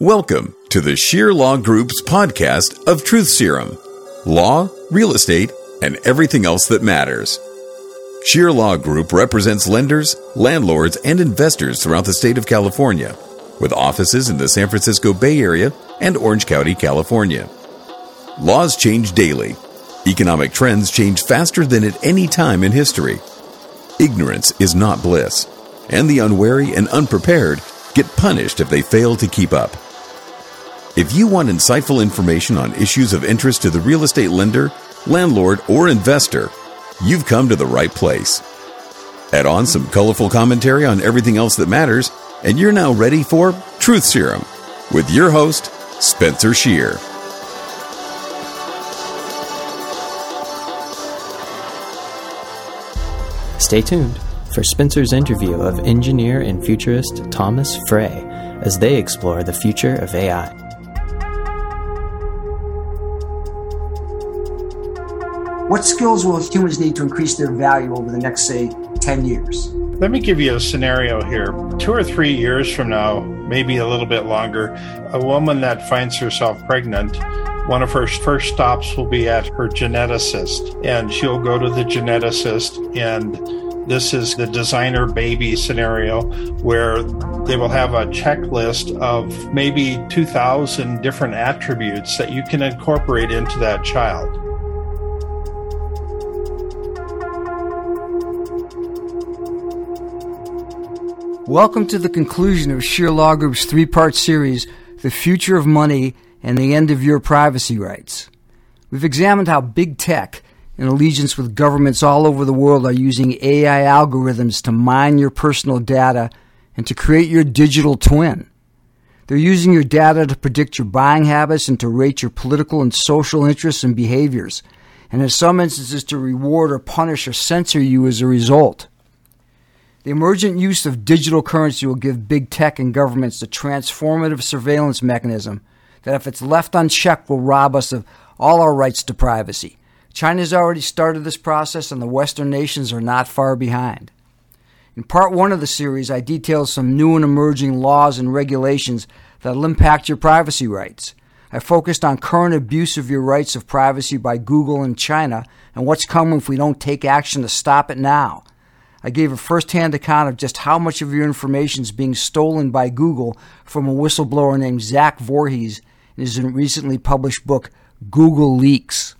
Welcome to the Shear Law Group's podcast of Truth Serum law, real estate, and everything else that matters. Shear Law Group represents lenders, landlords, and investors throughout the state of California, with offices in the San Francisco Bay Area and Orange County, California. Laws change daily. Economic trends change faster than at any time in history. Ignorance is not bliss, and the unwary and unprepared get punished if they fail to keep up. If you want insightful information on issues of interest to the real estate lender, landlord, or investor, you've come to the right place. Add on some colorful commentary on everything else that matters, and you're now ready for Truth Serum with your host, Spencer Shear. Stay tuned for Spencer's interview of engineer and futurist Thomas Frey as they explore the future of AI. What skills will humans need to increase their value over the next, say, 10 years? Let me give you a scenario here. Two or three years from now, maybe a little bit longer, a woman that finds herself pregnant, one of her first stops will be at her geneticist, and she'll go to the geneticist and this is the designer baby scenario where they will have a checklist of maybe 2,000 different attributes that you can incorporate into that child. Welcome to the conclusion of Shear Law Group's three part series, The Future of Money and the End of Your Privacy Rights. We've examined how big tech, in allegiance with governments all over the world, are using AI algorithms to mine your personal data and to create your digital twin. They're using your data to predict your buying habits and to rate your political and social interests and behaviors, and in some instances to reward or punish or censor you as a result. The emergent use of digital currency will give big tech and governments the transformative surveillance mechanism that, if it's left unchecked, will rob us of all our rights to privacy. China's already started this process, and the Western nations are not far behind. In part one of the series, I detail some new and emerging laws and regulations that will impact your privacy rights. I focused on current abuse of your rights of privacy by Google and China and what's coming if we don't take action to stop it now. I gave a first-hand account of just how much of your information is being stolen by Google from a whistleblower named Zach Vorhies in his recently published book, Google Leaks.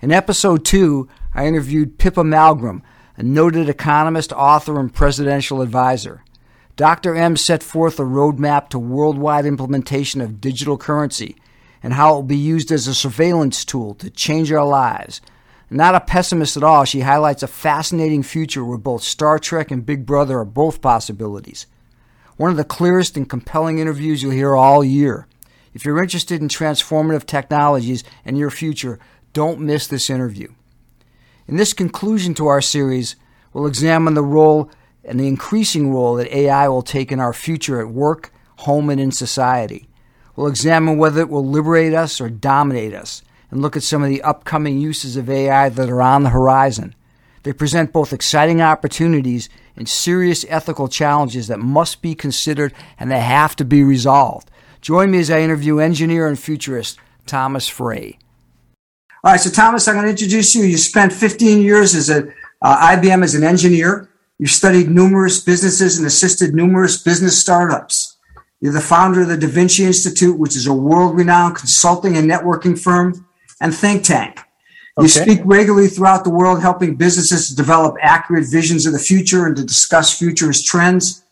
In episode two, I interviewed Pippa Malmgren, a noted economist, author, and presidential advisor. Dr. M set forth a roadmap to worldwide implementation of digital currency and how it will be used as a surveillance tool to change our lives not a pessimist at all, she highlights a fascinating future where both Star Trek and Big Brother are both possibilities. One of the clearest and compelling interviews you'll hear all year. If you're interested in transformative technologies and your future, don't miss this interview. In this conclusion to our series, we'll examine the role and the increasing role that AI will take in our future at work, home, and in society. We'll examine whether it will liberate us or dominate us and look at some of the upcoming uses of AI that are on the horizon. They present both exciting opportunities and serious ethical challenges that must be considered and that have to be resolved. Join me as I interview engineer and futurist Thomas Frey. All right, so Thomas, I'm going to introduce you. You spent 15 years as a uh, IBM as an engineer. You studied numerous businesses and assisted numerous business startups. You're the founder of the Da Vinci Institute, which is a world renowned consulting and networking firm and think tank. You okay. speak regularly throughout the world, helping businesses to develop accurate visions of the future and to discuss futurist trends.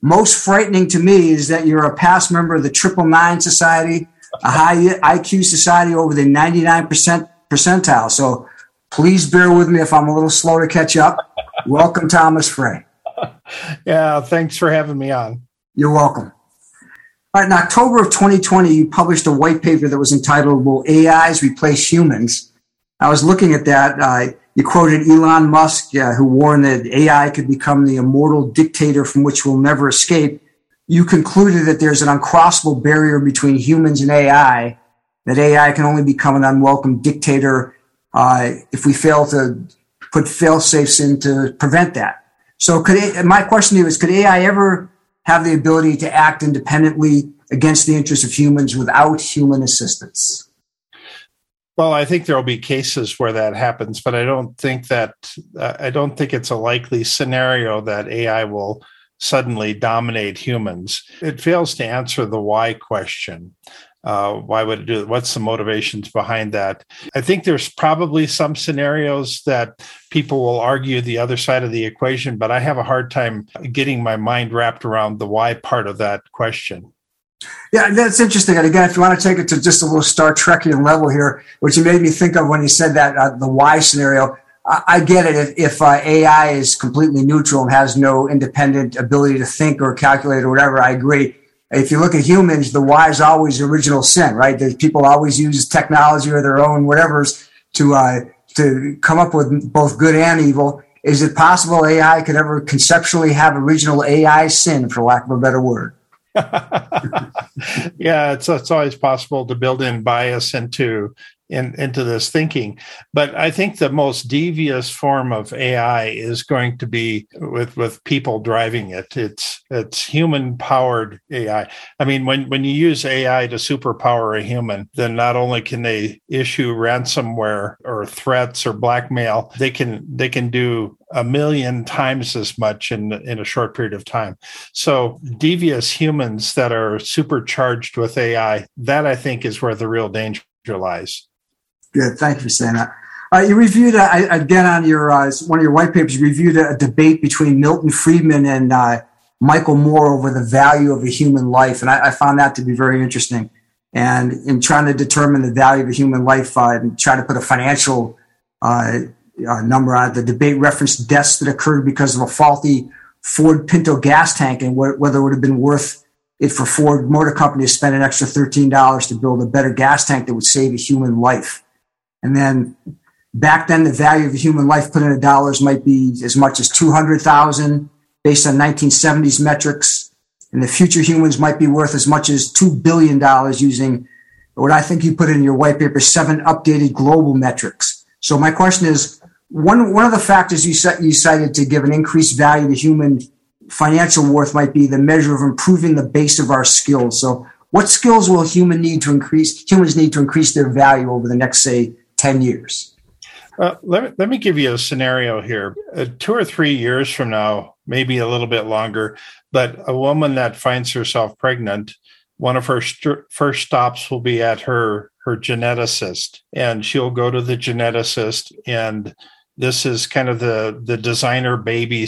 Most frightening to me is that you're a past member of the Triple Nine Society, a high IQ society over the 99% percentile. So please bear with me if I'm a little slow to catch up. welcome, Thomas Frey. Yeah, thanks for having me on. You're welcome. In October of 2020, you published a white paper that was entitled Will AIs Replace Humans? I was looking at that. Uh, you quoted Elon Musk, uh, who warned that AI could become the immortal dictator from which we'll never escape. You concluded that there's an uncrossable barrier between humans and AI, that AI can only become an unwelcome dictator uh, if we fail to put fail safes in to prevent that. So, could my question to you is: Could AI ever have the ability to act independently against the interests of humans without human assistance? Well, I think there will be cases where that happens, but I don't think that uh, I don't think it's a likely scenario that AI will suddenly dominate humans. It fails to answer the why question. Uh, why would it do it? What's the motivations behind that? I think there's probably some scenarios that people will argue the other side of the equation, but I have a hard time getting my mind wrapped around the why part of that question. Yeah, that's interesting. And again, if you want to take it to just a little Star Trekian level here, which you made me think of when you said that uh, the why scenario, I, I get it. If, if uh, AI is completely neutral and has no independent ability to think or calculate or whatever, I agree. If you look at humans, the why is always original sin, right? That people always use technology or their own whatever's to uh, to come up with both good and evil. Is it possible AI could ever conceptually have original AI sin, for lack of a better word? yeah, it's it's always possible to build in bias into in, into this thinking. But I think the most devious form of AI is going to be with with people driving it. It's it's human powered AI. I mean, when when you use AI to superpower a human, then not only can they issue ransomware or threats or blackmail, they can they can do a million times as much in in a short period of time. So devious humans that are supercharged with AI, that I think is where the real danger lies. Good. Thank you for saying that. Uh, you reviewed uh, again on your uh, one of your white papers. You reviewed a, a debate between Milton Friedman and uh, Michael Moore over the value of a human life, and I, I, found that to be very interesting. And in trying to determine the value of a human life, uh, and trying to put a financial uh, number on it, the debate referenced deaths that occurred because of a faulty Ford Pinto gas tank, and wh- whether it would have been worth it for Ford Motor Company to spend an extra thirteen dollars to build a better gas tank that would save a human life. And then back then, the value of a human life put into dollars might be as much as 200,000 based on 1970s metrics. And the future humans might be worth as much as $2 billion using what I think you put in your white paper, seven updated global metrics. So my question is, one, one of the factors you, you cited to give an increased value to human financial worth might be the measure of improving the base of our skills. So what skills will human need to increase, humans need to increase their value over the next, say, 10 years? Uh, let, me, let me give you a scenario here. Uh, two or three years from now, maybe a little bit longer, but a woman that finds herself pregnant, one of her st- first stops will be at her her geneticist, and she'll go to the geneticist, and this is kind of the the designer baby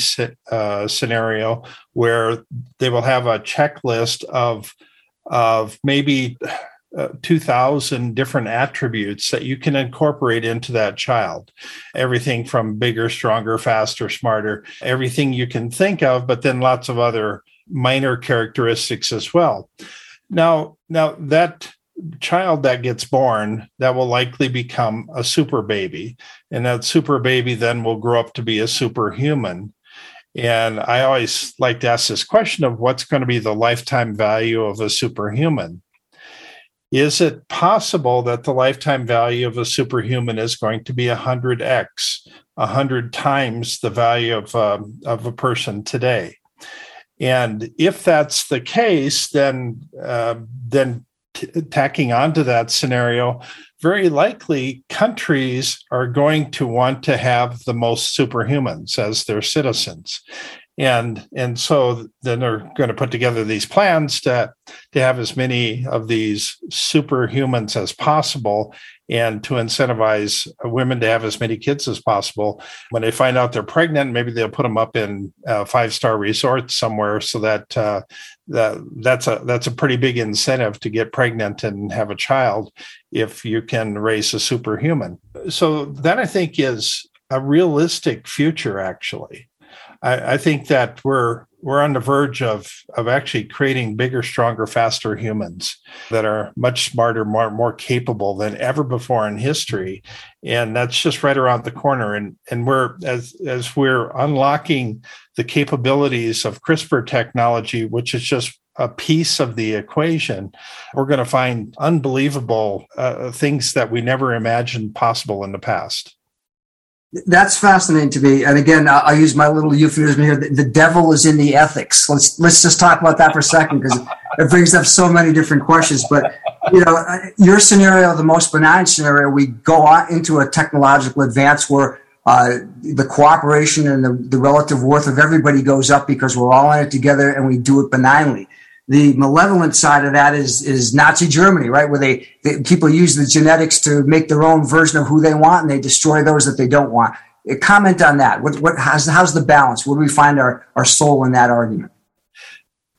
uh, scenario where they will have a checklist of of maybe uh, 2000 different attributes that you can incorporate into that child. Everything from bigger stronger faster smarter everything you can think of but then lots of other minor characteristics as well. Now now that child that gets born that will likely become a super baby and that super baby then will grow up to be a superhuman. And i always like to ask this question of what's going to be the lifetime value of a superhuman is it possible that the lifetime value of a superhuman is going to be 100x, 100 times the value of, um, of a person today? And if that's the case, then, uh, then t- tacking onto that scenario, very likely countries are going to want to have the most superhumans as their citizens and and so then they're going to put together these plans to to have as many of these superhumans as possible and to incentivize women to have as many kids as possible. When they find out they're pregnant maybe they'll put them up in five star resort somewhere so that uh, that that's a that's a pretty big incentive to get pregnant and have a child if you can raise a superhuman. So that i think is a realistic future actually I, I think that we're we're on the verge of of actually creating bigger, stronger, faster humans that are much smarter, more more capable than ever before in history, and that's just right around the corner. And and we're as as we're unlocking the capabilities of CRISPR technology, which is just a piece of the equation, we're going to find unbelievable uh, things that we never imagined possible in the past. That's fascinating to me. And again, I'll use my little euphemism here. The devil is in the ethics. Let's let's just talk about that for a second because it brings up so many different questions. But you know, your scenario, the most benign scenario, we go on into a technological advance where uh, the cooperation and the, the relative worth of everybody goes up because we're all in it together and we do it benignly the malevolent side of that is is Nazi Germany, right? Where they, they, people use the genetics to make their own version of who they want, and they destroy those that they don't want. Comment on that. What what how's, how's the balance? Where do we find our our soul in that argument?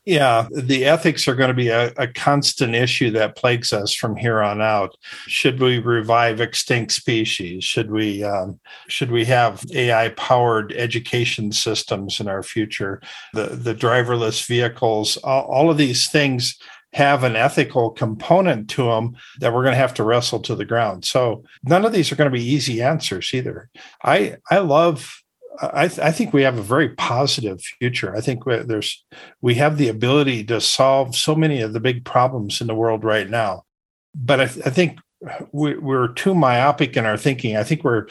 Yeah, the ethics are going to be a, a, constant issue that plagues us from here on out. Should we revive extinct species? Should we um, should we have AI powered education systems in our future? The the driverless vehicles, all, all of these things have an ethical component to them that we're going to have to wrestle to the ground. So none of these are going to be easy answers either. I I love I, th- I, think we have a very positive future. I think there's we have the ability to solve so many of the big problems in the world right now. But I, th- I think we, we're too myopic in our thinking. I think we're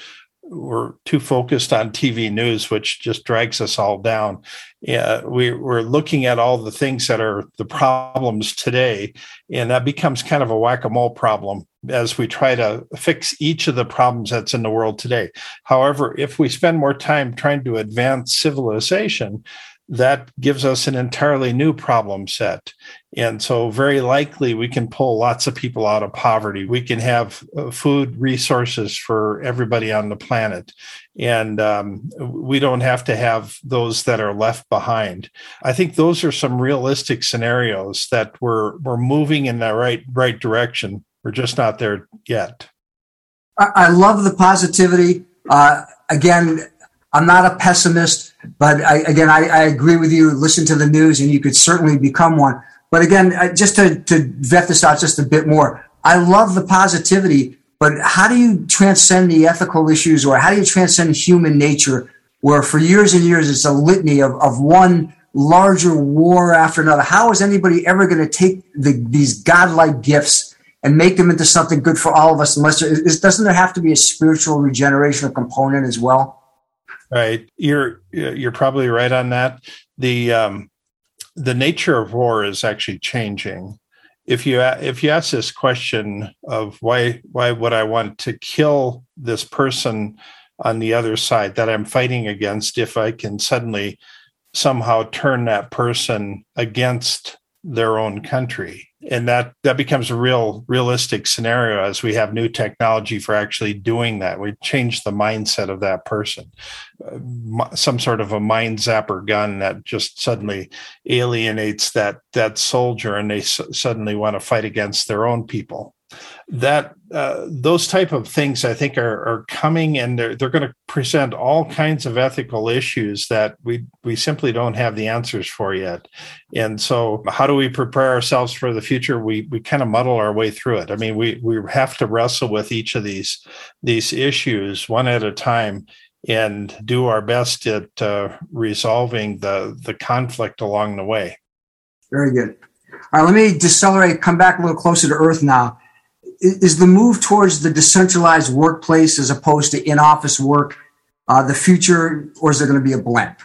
we're too focused on TV news, which just drags us all down. Yeah, we, we're looking at all the things that are the problems today, and that becomes kind of a whack a mole problem as we try to fix each of the problems that's in the world today. However, if we spend more time trying to advance civilization, that gives us an entirely new problem set. And so, very likely, we can pull lots of people out of poverty. We can have uh, food resources for everybody on the planet. And um, we don't have to have those that are left behind. I think those are some realistic scenarios that we're, we're moving in the right, right direction. We're just not there yet. I love the positivity. Uh, again, I'm not a pessimist, but I, again, I, I, agree with you. Listen to the news, and you could certainly become one. But again, just to, to vet this out just a bit more, I love the positivity, but how do you transcend the ethical issues, or how do you transcend human nature, where for years and years it's a litany of, of one larger war after another? How is anybody ever going to take the, these godlike gifts and make them into something good for all of us? Unless there, is, doesn't there have to be a spiritual regeneration component as well? Right. You're you're probably right on that. The um, the nature of war is actually changing. If you if you ask this question of why why would I want to kill this person on the other side that I'm fighting against if I can suddenly somehow turn that person against their own country and that that becomes a real realistic scenario as we have new technology for actually doing that. We change the mindset of that person. Uh, some sort of a mind zapper gun that just suddenly alienates that that soldier and they s- suddenly want to fight against their own people that uh, those type of things I think are, are coming and they're, they're going to present all kinds of ethical issues that we we simply don't have the answers for yet. And so how do we prepare ourselves for the future? We we kind of muddle our way through it. I mean, we we have to wrestle with each of these these issues one at a time and do our best at uh, resolving the the conflict along the way. Very good. All right, let me decelerate, come back a little closer to earth now is the move towards the decentralized workplace as opposed to in-office work uh, the future, or is there going to be a blend?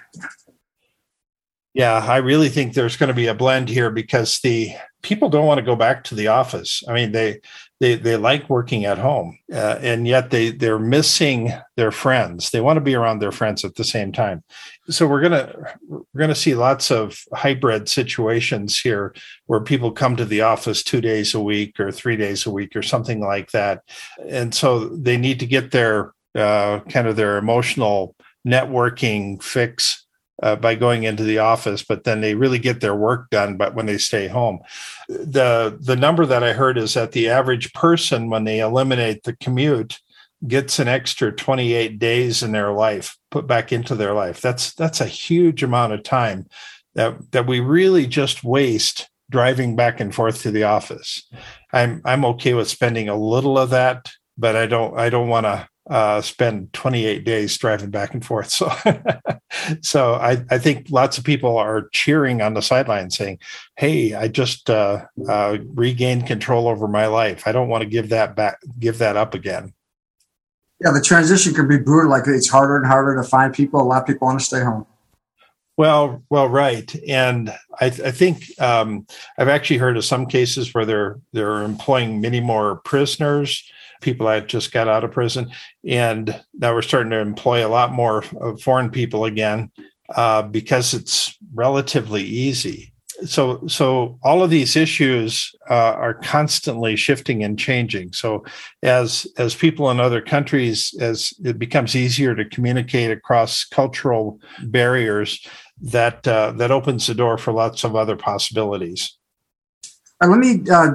Yeah, I really think there's going to be a blend here because the people don't want to go back to the office. I mean, they they they like working at home, uh, and yet they they're missing their friends. They want to be around their friends at the same time. So we're gonna we're gonna see lots of hybrid situations here where people come to the office two days a week or three days a week or something like that, and so they need to get their uh, kind of their emotional networking fix uh, by going into the office, but then they really get their work done. But when they stay home, the the number that I heard is that the average person, when they eliminate the commute, gets an extra 28 days in their life put back into their life. That's that's a huge amount of time that that we really just waste driving back and forth to the office. I'm I'm okay with spending a little of that, but I don't I don't want to uh, spend 28 days driving back and forth. So, so I, I think lots of people are cheering on the sideline saying, Hey, I just uh, uh, regained control over my life. I don't want to give that back, give that up again. Yeah, the transition can be brutal. Like it's harder and harder to find people. A lot of people want to stay home. Well, well, right, and I, I think um, I've actually heard of some cases where they're they're employing many more prisoners, people that just got out of prison, and now we're starting to employ a lot more foreign people again uh, because it's relatively easy. So so all of these issues uh, are constantly shifting and changing. So as as people in other countries as it becomes easier to communicate across cultural barriers that uh, that opens the door for lots of other possibilities. Let me uh,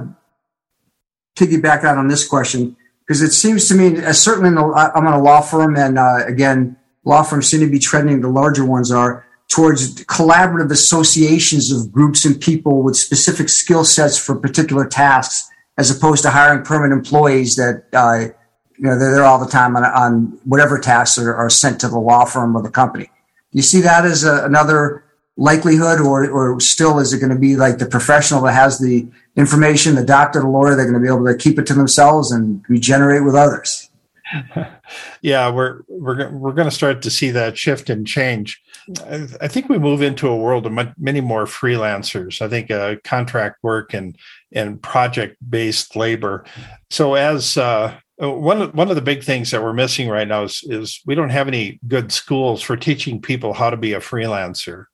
piggyback out on this question because it seems to me as certainly in the, i'm in a law firm and uh, again law firms seem to be trending the larger ones are towards collaborative associations of groups and people with specific skill sets for particular tasks, as opposed to hiring permanent employees that uh, you know they're there all the time on, on whatever tasks are, are, sent to the law firm or the company. You see that as a, another likelihood, or or still is it going to be like the professional that has the information, the doctor, the lawyer, they're going to be able to keep it to themselves and regenerate with others? yeah, we're we're we're going to start to see that shift and change. I think we move into a world of many more freelancers. I think uh, contract work and and project based labor. So as uh, one of, one of the big things that we're missing right now is is we don't have any good schools for teaching people how to be a freelancer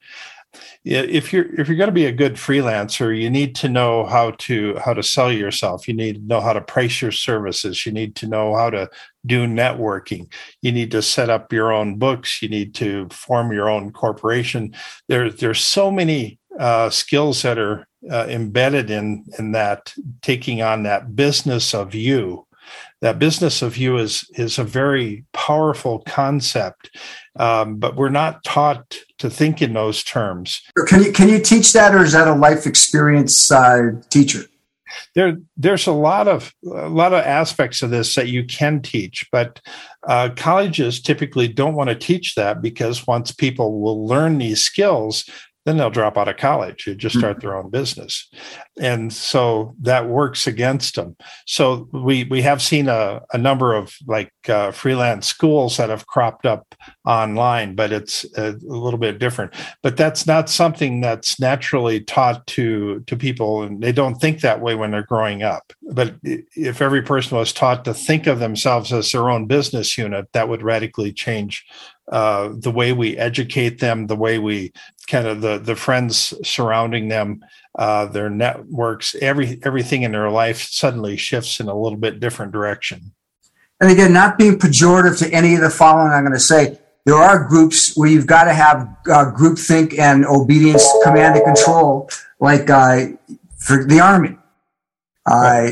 if you're if you're going to be a good freelancer you need to know how to how to sell yourself. You need to know how to price your services. You need to know how to do networking. You need to set up your own books. You need to form your own corporation. There there's so many uh, skills that are uh, embedded in in that taking on that business of you that business of you is is a very powerful concept um, but we're not taught to think in those terms. Can you can you teach that, or is that a life experience uh, teacher? There, there's a lot of a lot of aspects of this that you can teach, but uh, colleges typically don't want to teach that because once people will learn these skills, then they'll drop out of college and just start mm-hmm. their own business. And so that works against them. So we we have seen a, a number of like uh, freelance schools that have cropped up online but it's a, a, little bit different. But that's not something that's naturally taught to to people and they don't think that way when they're growing up. But if every person was taught to think of themselves as their own business unit that would radically change uh, the way we educate them, the way we kind of the the friends surrounding them, uh, their networks, every everything in their life suddenly shifts in a little bit different direction. And again, not being pejorative to any of the following, I'm going to say there are groups where you've got to have uh, group think and obedience, command and control, like uh, for the army. Uh,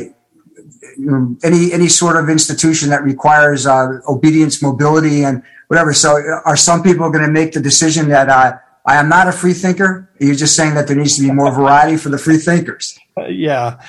any any sort of institution that requires uh, obedience, mobility, and whatever. So, are some people going to make the decision that uh, I am not a free thinker? You're just saying that there needs to be more variety for the free thinkers. Uh, yeah.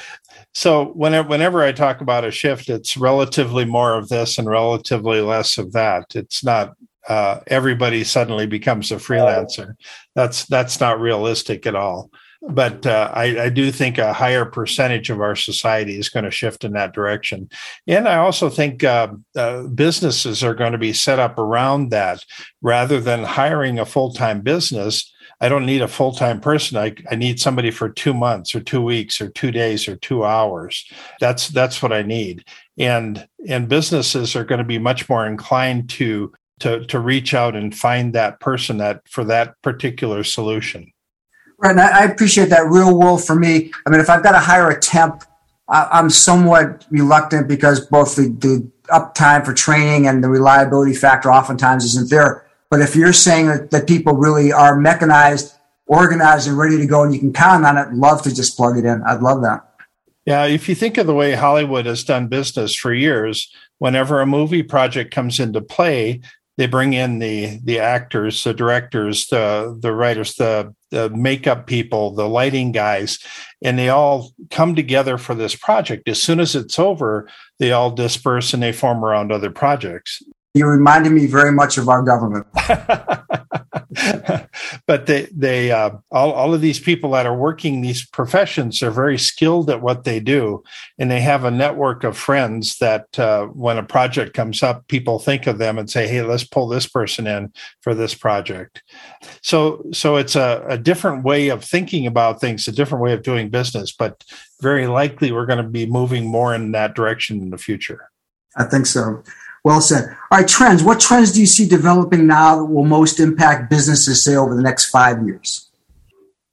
So whenever whenever I talk about a shift, it's relatively more of this and relatively less of that. It's not uh, everybody suddenly becomes a freelancer. That's that's not realistic at all but uh, I, I, do think a higher percentage of our society is going to shift in that direction. And I also think uh, uh, businesses are going to be set up around that rather than hiring a full time business. I don't need a full time person. I, I need somebody for two months or two weeks or two days or two hours. That's that's what I need. And and businesses are going to be much more inclined to to to reach out and find that person that for that particular solution. Right, I, appreciate that real world for me. I mean, if I've got to hire a temp, I, am somewhat reluctant because both the, the uptime for training and the reliability factor oftentimes isn't there. But if you're saying that, that people really are mechanized, organized, and ready to go, and you can count on it, love to just plug it in. I'd love that. Yeah, if you think of the way Hollywood has done business for years, whenever a movie project comes into play, they bring in the the actors, the directors, the the writers, the the makeup people, the lighting guys, and they all come together for this project. As soon as it's over, they all disperse and they form around other projects. You reminded me very much of our government. but they they uh, all all of these people that are working these professions are very skilled at what they do, and they have a network of friends that uh, when a project comes up, people think of them and say, "Hey, let's pull this person in for this project." So so it's a, a different way of thinking about things, a different way of doing business, but very likely we're going to be moving more in that direction in the future. I think so. Well said. All right, trends. What trends do you see developing now that will most impact businesses, say, over the next five years?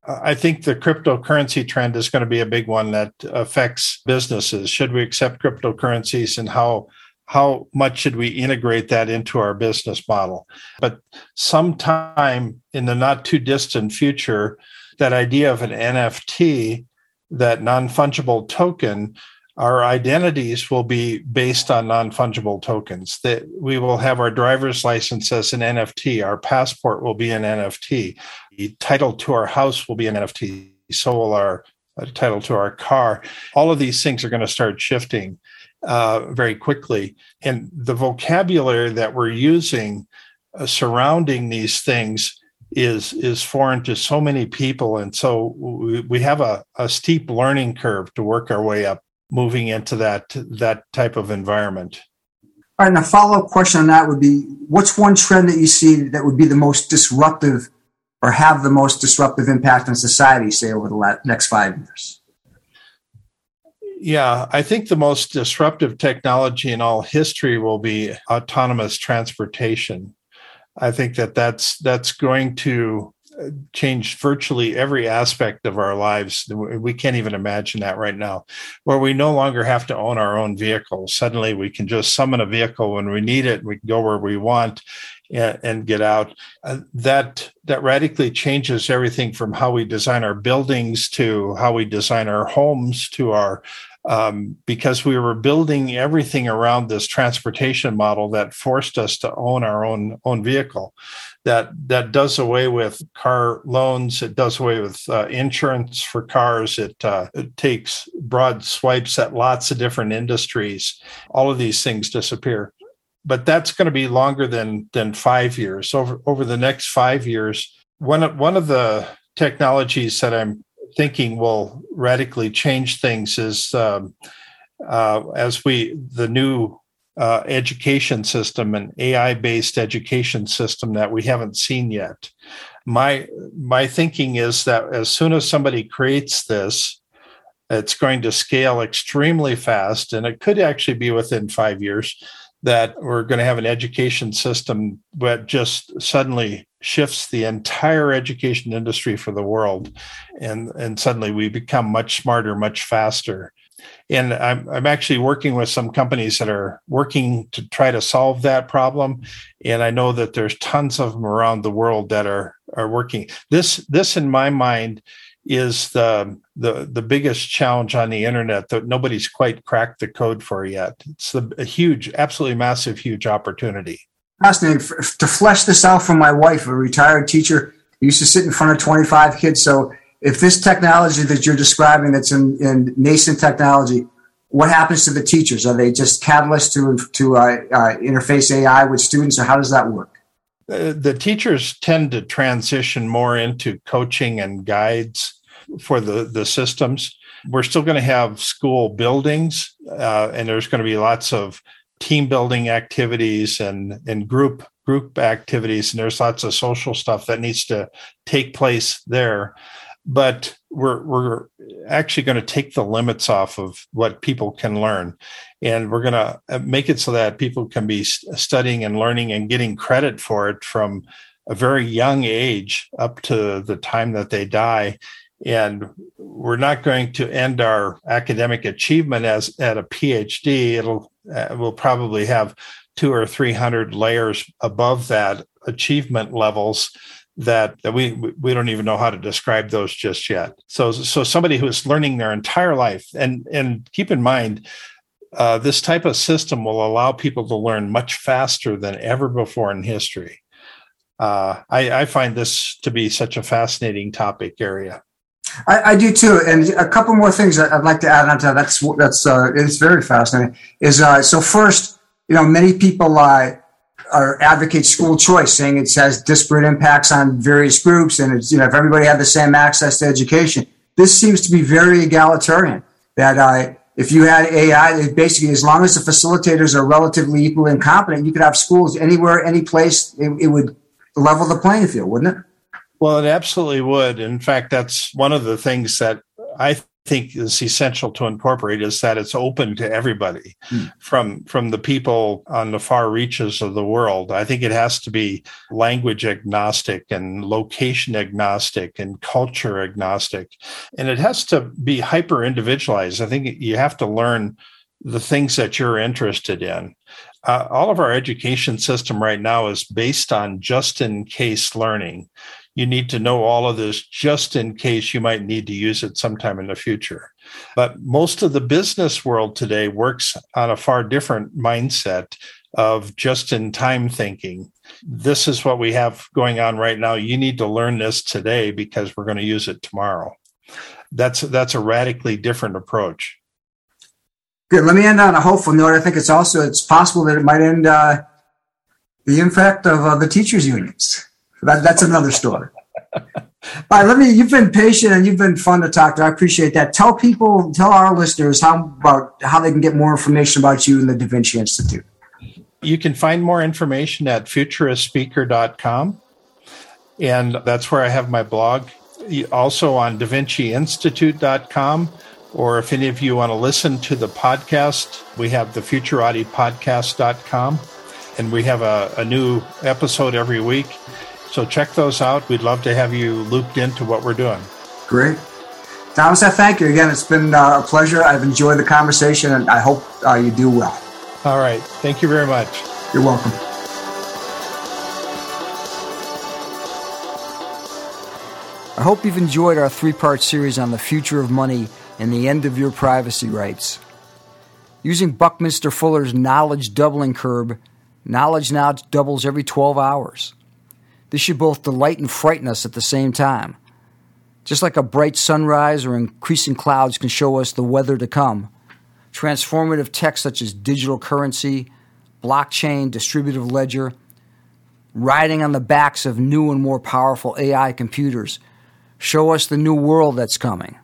Uh, I think the cryptocurrency trend is going to be a big one that affects businesses. Should we accept cryptocurrencies and how how much should we integrate that into our business model? But sometime in the not too distant future, that idea of an NFT, that non fungible token, our identities will be based on non-fungible tokens. That we will have our driver's license as an nft our passport will be an nft the title to our house will be an nft so will our uh, title to our car. All of these things are going to start shifting uh, very quickly. And the vocabulary that we're using uh, surrounding these things is is foreign to so many people. And so we, we have a, a steep learning curve to work our way up moving into that that type of environment. All right, and a follow up question on that would be: What's one trend that you see that would be the most disruptive, or have the most disruptive impact on society, say over the next five years? Yeah, I think the most disruptive technology in all history will be autonomous transportation. I think that that's that's going to changed virtually every aspect of our lives. We can't even imagine that right now, where we no longer have to own our own vehicle. Suddenly, we can just summon a vehicle when we need it. We can go where we want and, get out. Uh, that that radically changes everything from how we design our buildings to how we design our homes to our um, because we were building everything around this transportation model that forced us to own our own own vehicle that that does away with car loans. It does away with uh, insurance for cars. It, uh, it takes broad swipes at lots of different industries. All of these things disappear, but that's going to be longer than than five years. Over over the next five years, one of, one of the technologies that I'm thinking will radically change things is um, uh, as we the new uh, education system, and AI based education system that we haven't seen yet. My my thinking is that as soon as somebody creates this, it's going to scale extremely fast, and it could actually be within five years that we're going to have an education system that just suddenly shifts the entire education industry for the world and and suddenly we become much smarter much faster. And I'm, I'm actually working with some companies that are working to try to solve that problem and i know that there's tons of them around the world that are are working. This this in my mind is the the the biggest challenge on the internet that nobody's quite cracked the code for yet. It's a, a huge absolutely massive huge opportunity fascinating to flesh this out for my wife a retired teacher used to sit in front of 25 kids so if this technology that you're describing that's in, in nascent technology, what happens to the teachers? Are they just catalysts to, to uh, uh, interface AI with students, or how does that work? Uh, the teachers tend to transition more into coaching and guides for the, the systems. We're still going to have school buildings, uh, and there's going to be lots of team building activities and, and group group activities, and there's lots of social stuff that needs to take place there. But we're we're actually going to take the limits off of what people can learn. And we're going to uh, make it so that people can be studying and learning and getting credit for it from a very young age up to the time that they die and we're not going to end our academic achievement as at a phd it'll uh, we'll probably have two or three hundred layers above that achievement levels that, that we we don't even know how to describe those just yet. So so somebody who is learning their entire life, and and keep in mind, uh, this type of system will allow people to learn much faster than ever before in history. Uh, I, I find this to be such a fascinating topic area. I, I, do too, and a couple more things I'd like to add on to that. That's that's uh, it's very fascinating. Is uh, so first, you know, many people uh, or advocate school choice, saying it has disparate impacts on various groups, and it's you know if everybody had the same access to education. This seems to be very egalitarian. That uh, if you had AI, basically as long as the facilitators are relatively equal and competent, you could have schools anywhere, any place. It, it would level the playing field, wouldn't it? Well, it absolutely would. In fact, that's one of the things that I think is essential to incorporate is that it's open to everybody mm. from from the people on the far reaches of the world. I think it has to be language agnostic and location agnostic and culture agnostic. And it has to be hyper individualized. I think you have to learn the things that you're interested in. Uh, all of our education system right now is based on just in case learning you need to know all of this just in case you might need to use it sometime in the future. But most of the business world today works on a far different mindset of just in time thinking. This is what we have going on right now. You need to learn this today because we're going to use it tomorrow. That's that's a radically different approach. Good. Let me end on a hopeful note. I think it's also it's possible that it might end uh, the impact of uh, the teachers unions. That, that's another story. All right, let me. You've been patient and you've been fun to talk to. I appreciate that. Tell people, tell our listeners how about how they can get more information about you and the Da Vinci Institute. You can find more information at futuristspeaker.com. And that's where I have my blog. Also on DaVinciInstitute.com. Or if any of you want to listen to the podcast, we have the futurati podcast.com. And we have a, a new episode every week. So check those out. We'd love to have you looped into what we're doing. Great. Thomas, I thank you again. It's been uh, a pleasure. I've enjoyed the conversation and I hope uh, you do well. All right. Thank you very much. You're welcome. I hope you've enjoyed our three part series on the future of money and the end of your privacy rights. Using Buckminster Fuller's knowledge doubling curve, knowledge now doubles every 12 hours. This should both delight and frighten us at the same time. Just like a bright sunrise or increasing clouds can show us the weather to come, transformative tech such as digital currency, blockchain, distributive ledger, riding on the backs of new and more powerful AI computers show us the new world that's coming.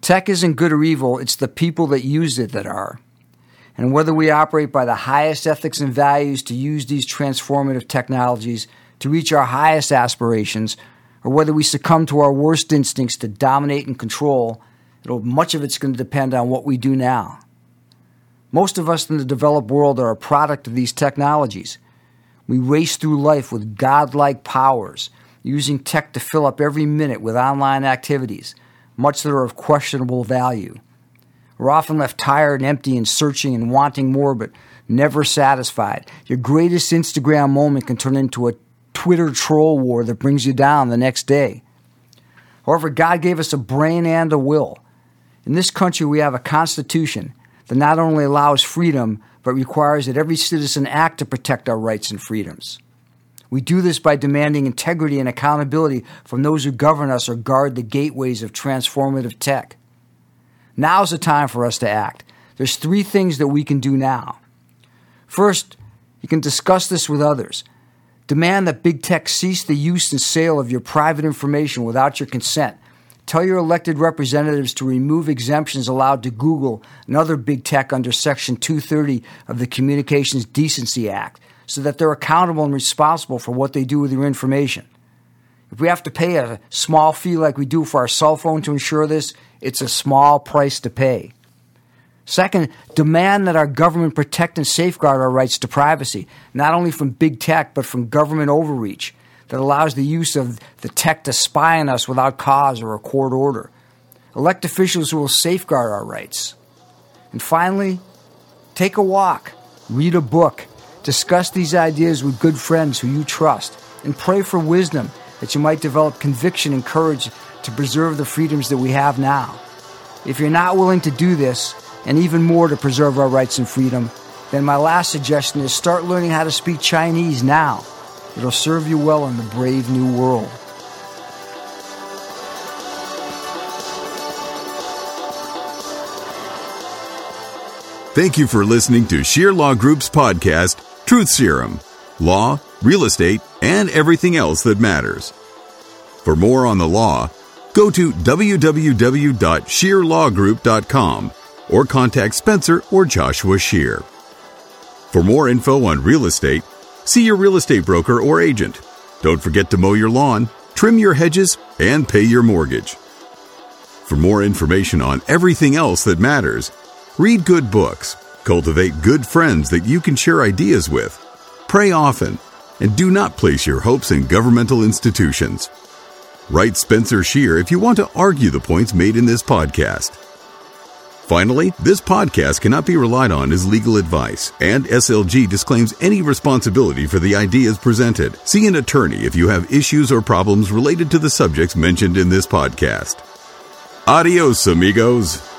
Tech isn't good or evil, it's the people that use it that are. And whether we operate by the highest ethics and values to use these transformative technologies to reach our highest aspirations, or whether we succumb to our worst instincts to dominate and control, it'll, much of it's going to depend on what we do now. Most of us in the developed world are a product of these technologies. We race through life with godlike powers, using tech to fill up every minute with online activities, much that are of questionable value. We're often left tired and empty and searching and wanting more, but never satisfied. Your greatest Instagram moment can turn into a Twitter troll war that brings you down the next day. However, God gave us a brain and a will. In this country, we have a constitution that not only allows freedom, but requires that every citizen act to protect our rights and freedoms. We do this by demanding integrity and accountability from those who govern us or guard the gateways of transformative tech. Now's the time for us to act. There's three things that we can do now. First, you can discuss this with others. Demand that big tech cease the use and sale of your private information without your consent. Tell your elected representatives to remove exemptions allowed to Google and other big tech under Section 230 of the Communications Decency Act so that they're accountable and responsible for what they do with your information. If we have to pay a small fee like we do for our cell phone to ensure this, it's a small price to pay. Second, demand that our government protect and safeguard our rights to privacy, not only from big tech, but from government overreach that allows the use of the tech to spy on us without cause or a court order. Elect officials who will safeguard our rights. And finally, take a walk, read a book, discuss these ideas with good friends who you trust, and pray for wisdom that you might develop conviction and courage to preserve the freedoms that we have now. If you're not willing to do this, and even more to preserve our rights and freedom, then my last suggestion is start learning how to speak Chinese now. It'll serve you well in the brave new world. Thank you for listening to Shear Law Group's podcast, Truth Serum. law, real estate, and everything else that matters. For more on the law, go to www.shearlawgroup.com or contact Spencer or Joshua Shear. For more info on real estate, see your real estate broker or agent. Don't forget to mow your lawn, trim your hedges, and pay your mortgage. For more information on everything else that matters, read good books, cultivate good friends that you can share ideas with, pray often, and do not place your hopes in governmental institutions. Write Spencer Shear if you want to argue the points made in this podcast. Finally, this podcast cannot be relied on as legal advice, and SLG disclaims any responsibility for the ideas presented. See an attorney if you have issues or problems related to the subjects mentioned in this podcast. Adios, amigos.